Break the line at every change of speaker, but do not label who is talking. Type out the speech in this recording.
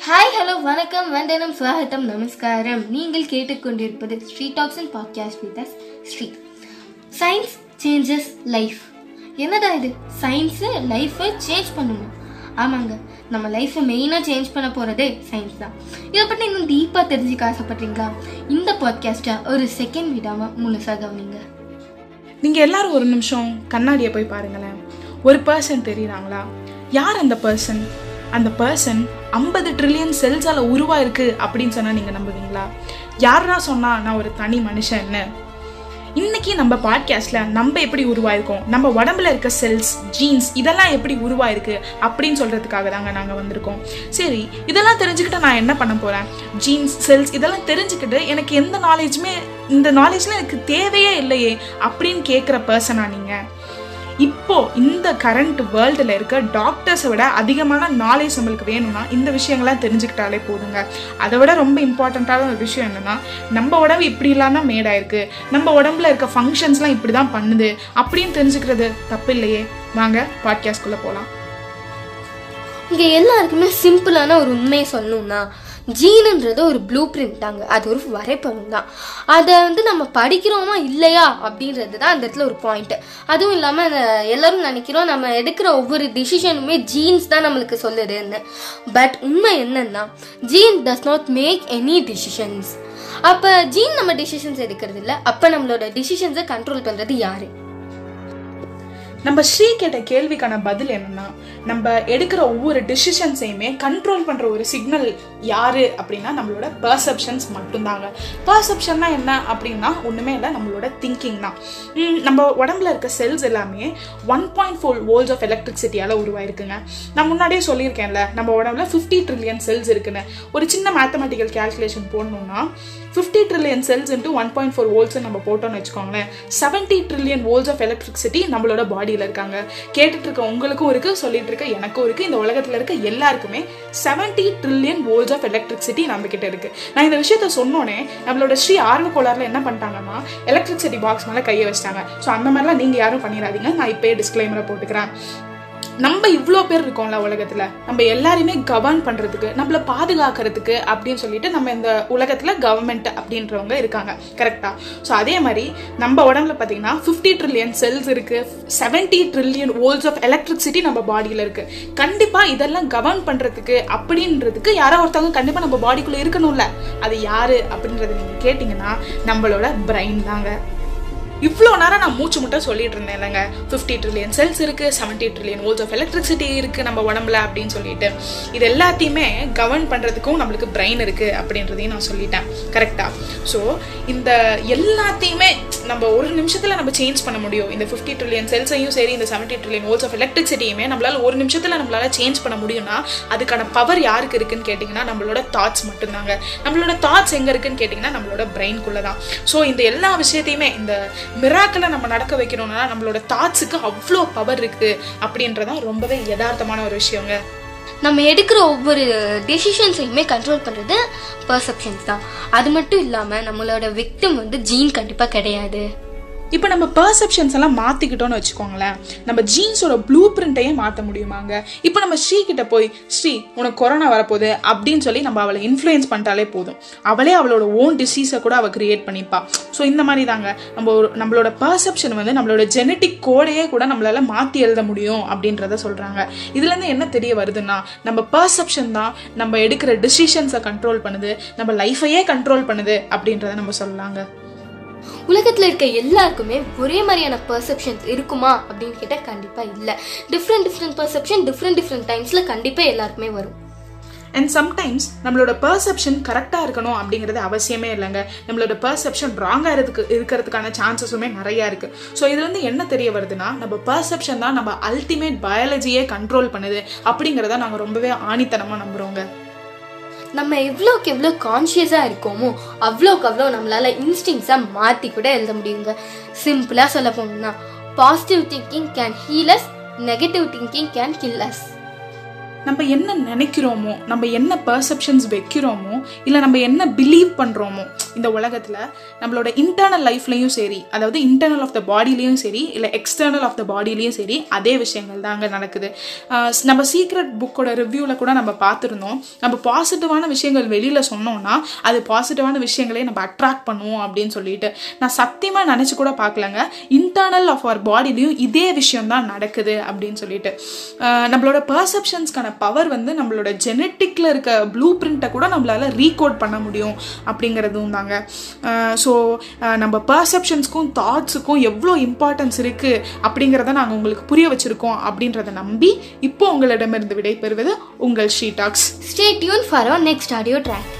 Hi hello வணக்கம். வந்தனம் ஸ்வாகத்தம் நமஸ்காரம். நீங்கள் கேட்டுக்கொண்டிருப்பது Sri talks and podcast with us Sri. Science changes life என்னடா இது? சயின்ஸு லைஃப்பை சேஞ்ச் பண்ணணும். ஆமாங்க. நம்ம லைஃப்பை மெயினாக சேஞ்ச் பண்ண போகிறதே சயின்ஸ் தான். இதை பற்றி இன்னும் டீப்பாக தெரிஞ்சுக்க ஆசைப்பட்றீங்களா? இந்த பாட்காஸ்ட்டை ஒரு செகண்ட் விடாமல் முழுசாக கவனிங்க.
நீங்கள் எல்லாரும் ஒரு நிமிஷம் கண்ணாடியை போய் பாருங்களேன். ஒரு பர்சன் தெரியுறாங்களா? யார் அந்த பர்சன் அந்த பர்சன் ஐம்பது ட்ரில்லியன் செல்ஸால் உருவாயிருக்கு அப்படின்னு சொன்னால் நீங்கள் நம்புவீங்களா? யாரா சொன்னால் நான் ஒரு தனி மனுஷன் இன்னைக்கு நம்ம பாட்காஸ்ட்டில் நம்ம எப்படி உருவாயிருக்கோம்? நம்ம உடம்புல இருக்க செல்ஸ் ஜீன்ஸ் இதெல்லாம் எப்படி உருவாயிருக்கு அப்படின்னு சொல்கிறதுக்காக தாங்க நாங்கள் வந்திருக்கோம். சரி இதெல்லாம் தெரிஞ்சுக்கிட்டு நான் என்ன பண்ண போகிறேன் ஜீன்ஸ் செல்ஸ் இதெல்லாம் தெரிஞ்சுக்கிட்டு எனக்கு எந்த நாலேஜுமே இந்த நாலேஜ்ல எனக்கு தேவையே இல்லையே அப்படின்னு கேட்குற பர்சனாக நீங்கள் இப்போ இந்த கரண்ட் வேர்ல்டில் இருக்க டாக்டர்ஸை விட அதிகமான நாலேஜ் நம்மளுக்கு வேணும்னா இந்த விஷயங்கள்லாம் தெரிஞ்சுக்கிட்டாலே போதுங்க. அதை விட ரொம்ப இம்பார்ட்டண்ட்டான ஒரு விஷயம் என்னென்னா நம்ம உடம்பு இப்படி இல்லாமல் மேடாயிருக்கு நம்ம உடம்புல இருக்க ஃபங்க்ஷன்ஸ்லாம் இப்படி தான் பண்ணுது. அப்படின்னு தெரிஞ்சுக்கிறது தப்பு இல்லையே. வாங்க பாட்காஸ்ட்குள்ளே போகலாம்
இங்கே எல்லாருக்குமே சிம்பிளான ஒரு உண்மையை சொல்லணும்னா ஜீனுன்றது ஒரு ப்ளூ பிரிண்ட் தாங்க. அது ஒரு வரைபடம் தான். அதை வந்து நம்ம படிக்கிறோமா இல்லையா அப்படின்றது தான் அந்த இடத்துல ஒரு பாயிண்ட்டு அதுவும் இல்லாமல் எல்லோரும் நினைக்கிறோம் நம்ம எடுக்கிற ஒவ்வொரு டிசிஷனுமே ஜீன்ஸ் தான் நம்மளுக்கு சொல்லுதுன்னு. பட் உண்மை என்னன்னா gene does not make any decisions அப்போ ஜீன் நம்ம டிசிஷன்ஸ் எடுக்கிறது இல்லை. அப்போ நம்மளோட டிசிஷன்ஸை கண்ட்ரோல் பண்ணுறது யாரு?
நம்ம ஸ்ரீ கேட்ட கேள்விக்கான பதில் என்னன்னா நம்ம எடுக்கிற ஒவ்வொரு டிசிஷன்ஸையுமே கண்ட்ரோல் பண்ணுற ஒரு சிக்னல் யாரு அப்படின்னா நம்மளோட பர்செப்ஷன்ஸ் மட்டும்தாங்க. பர்செப்ஷன்னா என்ன அப்படின்னா ஒன்றுமே இல்லை நம்மளோட திங்கிங் தான். நம்ம உடம்புல இருக்க செல்ஸ் எல்லாமே one point four volts of எலக்ட்ரிசிட்டியால் உருவாயிருக்குங்க. நான் முன்னாடியே சொல்லியிருக்கேன்ல நம்ம உடம்புல ஃபிஃப்டி ட்ரில்லியன் செல்ஸ் இருக்குன்னு. ஒரு சின்ன மேத்தமெட்டிக்கல் கேல்குலேஷன் போடணும்னா fifty trillion cells into one point four volts நம்ம போட்டோம்னு வச்சுக்கோங்களேன் seventy trillion volts of electricity நம்மளோட பாடியில் இருக்காங்க. கேட்டுட்ருக்க உங்களுக்கும் இருக்குது சொல்லிட்டு இருக்க எனக்கும் இருக்கு இந்த உலகத்தில் இருக்க எல்லாருக்குமே seventy trillion volts of electricity நம்ம கிட்ட இருக்கு. நான் இந்த விஷயத்த சொன்னோன்னே நம்மளோட ஸ்ரீ ஆர்வ கோளாறுல என்ன பண்ணிட்டாங்கன்னா எலக்ட்ரிசிட்டி பாக்ஸ் மேலே கையை வச்சிட்டாங்க. ஸோ அந்த மாதிரிலாம் நீங்கள் யாரும் பண்ணிடாதீங்க நான் இப்போயே டிஸ்க்ளைமரை போட்டுக்கிறேன். நம்ம இவ்வளோ பேர் இருக்கோம்ல உலகத்தில் நம்ம எல்லாரையுமே கவர்ன் பண்ணுறதுக்கு நம்மள பாதுகாக்கிறதுக்கு அப்படின்னு சொல்லிட்டு நம்ம இந்த உலகத்தில் கவர்மெண்ட் அப்படின்றவங்க இருக்காங்க. கரெக்டாக ஸோ அதே மாதிரி நம்ம உடம்புல பார்த்தீங்கன்னா ஃபிஃப்டி ட்ரில்லியன் செல்ஸ் இருக்குது seventy trillion volts of electricity நம்ம பாடியில் இருக்குது கண்டிப்பாக இதெல்லாம் கவர்ன் பண்ணுறதுக்கு அப்படின்றதுக்கு யாரோ ஒருத்தவங்க கண்டிப்பாக நம்ம பாடிக்குள்ளே இருக்கணும்ல. அது யார் அப்படின்றத நீங்கள் கேட்டிங்கன்னா நம்மளோட பிரெயின் தாங்க. இவ்வளோ நேரம் நான் மூச்சு முட்டை சொல்லிட்டு இருந்தேன் இல்லைங்க. ஃபிஃப்டி ட்ரில்லியன் செல்ஸ் இருக்குது seventy trillion volts of electricity இருக்குது நம்ம உடம்புல அப்படின்னு சொல்லிட்டு. இது எல்லாத்தையுமே கவர்ன் பண்ணுறதுக்கும் நம்மளுக்கு பிரெயின் இருக்குது அப்படின்றதையும் நான் சொல்லிட்டேன் கரெக்டாக ஸோ இந்த எல்லாத்தையுமே நம்ம ஒரு நிமிஷத்தில் நம்ம சேஞ்ச் பண்ண முடியும். இந்த ஃபிஃப்டி ட்ரில்லியன் செல்ஸையும் சரி இந்த செவன்டி ட்ரில்லியன் வோல்ஸ் ஆஃப் எலக்ட்ரிசிட்டியுமே நம்மளால் ஒரு நிமிஷத்தில் நம்மளால சேஞ்ச் பண்ண முடியும்னா அதுக்கான பவர் யாருக்கு இருக்குன்னு கேட்டிங்கன்னா நம்மளோட தாட்ஸ் மட்டும்தாங்க. நம்மளோட தாட்ஸ் எங்கே இருக்குன்னு கேட்டிங்கன்னா நம்மளோட பிரெயின்குள்ளே தான் ஸோ இந்த எல்லா விஷயத்தையுமே இந்த மிராக்களை நம்ம நடக்க வைக்கணும்னா நம்மளோட தாட்ஸுக்கு அவ்வளோ பவர் இருக்கு அப்படின்றதான் ரொம்பவே யதார்த்தமான ஒரு விஷயங்க.
நம்ம எடுக்கிற ஒவ்வொரு டெசிஷன்ஸையுமே கண்ட்ரோல் பண்ணுறது பர்செப்ஷன்ஸ் தான். அது மட்டும் இல்லாமல் நம்மளோட விக்டம் வந்து ஜீன் கண்டிப்பாக கிடையாது.
இப்போ நம்ம பர்செப்ஷன்ஸ் எல்லாம் மாற்றிக்கிட்டோம்னு வச்சுக்கோங்களேன். நம்ம ஜீன்ஸோட ப்ளூ பிரிண்ட்டையே மாற்ற முடியுமாங்க? இப்போ நம்ம ஸ்ரீ கிட்ட போய் ஸ்ரீ உனக்கு கொரோனா வரப்போகுது அப்படின்னு சொல்லி நம்ம அவளை இன்ஃப்ளூயன்ஸ் பண்ணிட்டாலே போதும். அவளே அவளோட ஓன் டிசீஸை கூட அவள் கிரியேட் பண்ணிப்பா. ஸோ இந்த மாதிரி தாங்க நம்ம ஒரு நம்மளோட பர்செப்ஷன் வந்து நம்மளோட ஜெனட்டிக் கோடையே கூட நம்மளால மாற்றி எழுத முடியும் அப்படின்றத சொல்கிறாங்க இதுலேருந்து என்ன தெரிய வருதுன்னா நம்ம பர்செப்ஷன் தான் நம்ம எடுக்கிற டிசிஷன்ஸை கண்ட்ரோல் பண்ணுது நம்ம லைஃபையே கண்ட்ரோல் பண்ணுது அப்படின்றத நம்ம சொல்லலாங்க.
உலகத்தில் இருக்க எல்லாருக்குமே ஒரே மாதிரியான பர்செப்ஷன்ஸ் இருக்குமா அப்படின்னு கேட்டால் கண்டிப்பாக இல்லை. Different different perception different different டைம்ஸில் கண்டிப்பாக எல்லாருக்குமே வரும்.
அண்ட் சம்டைம்ஸ் நம்மளோட பர்செப்ஷன் கரெக்டாக இருக்கணும் அப்படிங்கிறது அவசியமே இல்லைங்க. நம்மளோட பர்செப்ஷன் ராங்காக இருக்கு இருக்கிறதுக்கான சான்சஸுமே நிறையா இருக்குது ஸோ இதுலேருந்து என்ன தெரிய வருதுன்னா நம்ம பர்செப்ஷன் தான் நம்ம அல்டிமேட் பயாலஜியே கண்ட்ரோல் பண்ணுது அப்படிங்கிறத நாங்கள் ரொம்பவே ஆணித்தனமாக நம்புகிறோங்க
நம்ம எவ்வளோக்கு எவ்வளோ கான்ஷியஸாக இருக்கோமோ அவ்வளோக்கு அவ்வளோ நம்மளால் இன்ஸ்டிங்ஸாக மாற்றி கூட எழுத முடியுங்க. சிம்பிளாக சொல்ல போனோம்னா positive thinking can heal us negative thinking can kill us
நம்ம என்ன நினைக்கிறோமோ நம்ம என்ன பர்செப்ஷன்ஸ் வைக்கிறோமோ இல்லை நம்ம என்ன பிலீவ் பண்ணுறோமோ இந்த உலகத்தில் நம்மளோட இன்டர்னல் லைஃப்லையும் சரி அதாவது இன்டர்னல் ஆஃப் த பாடிலையும் சரி இல்லை எக்ஸ்டர்னல் ஆஃப் த பாடிலையும் சரி அதே விஷயங்கள் தான் அங்கே நடக்குது நம்ம சீக்ரெட் புக்கோட ரிவ்யூவில் கூட நம்ம பார்த்துருந்தோம். நம்ம பாசிட்டிவான விஷயங்கள் வெளியில் சொன்னோம்னா அது பாசிட்டிவான விஷயங்களே நம்ம அட்ராக்ட் பண்ணுவோம் அப்படின்னு சொல்லிட்டு. நான் சத்தியமாக நினச்சி கூட பார்க்கலங்க. இன்டர்னல் ஆஃப் அவர் பாடிலையும் இதே விஷயம் தான் நடக்குது அப்படின்னு சொல்லிட்டு. நம்மளோட பர்செப்ஷன்ஸ்க்கான பவர் வந்து நம்மளோட ஜெனட்டிக்கில் இருக்க ப்ளூ பிரிண்ட்டை கூட நம்மளால் ரீகோட் பண்ண முடியும் அப்படிங்கிறதும் தாங்க. ஸோ நம்ம பர்செப்ஷன்ஸ்க்கும் தாட்ஸுக்கும் எவ்வளோ இம்பார்ட்டன்ஸ் இருக்குது அப்படிங்கிறத நாங்கள் உங்களுக்கு புரிய வச்சுருக்கோம் அப்படின்றத நம்பி இப்போ உங்களிடமிருந்து விடைபெறுவது உங்கள் ஷீடாக்ஸ்
stay tuned for next audio track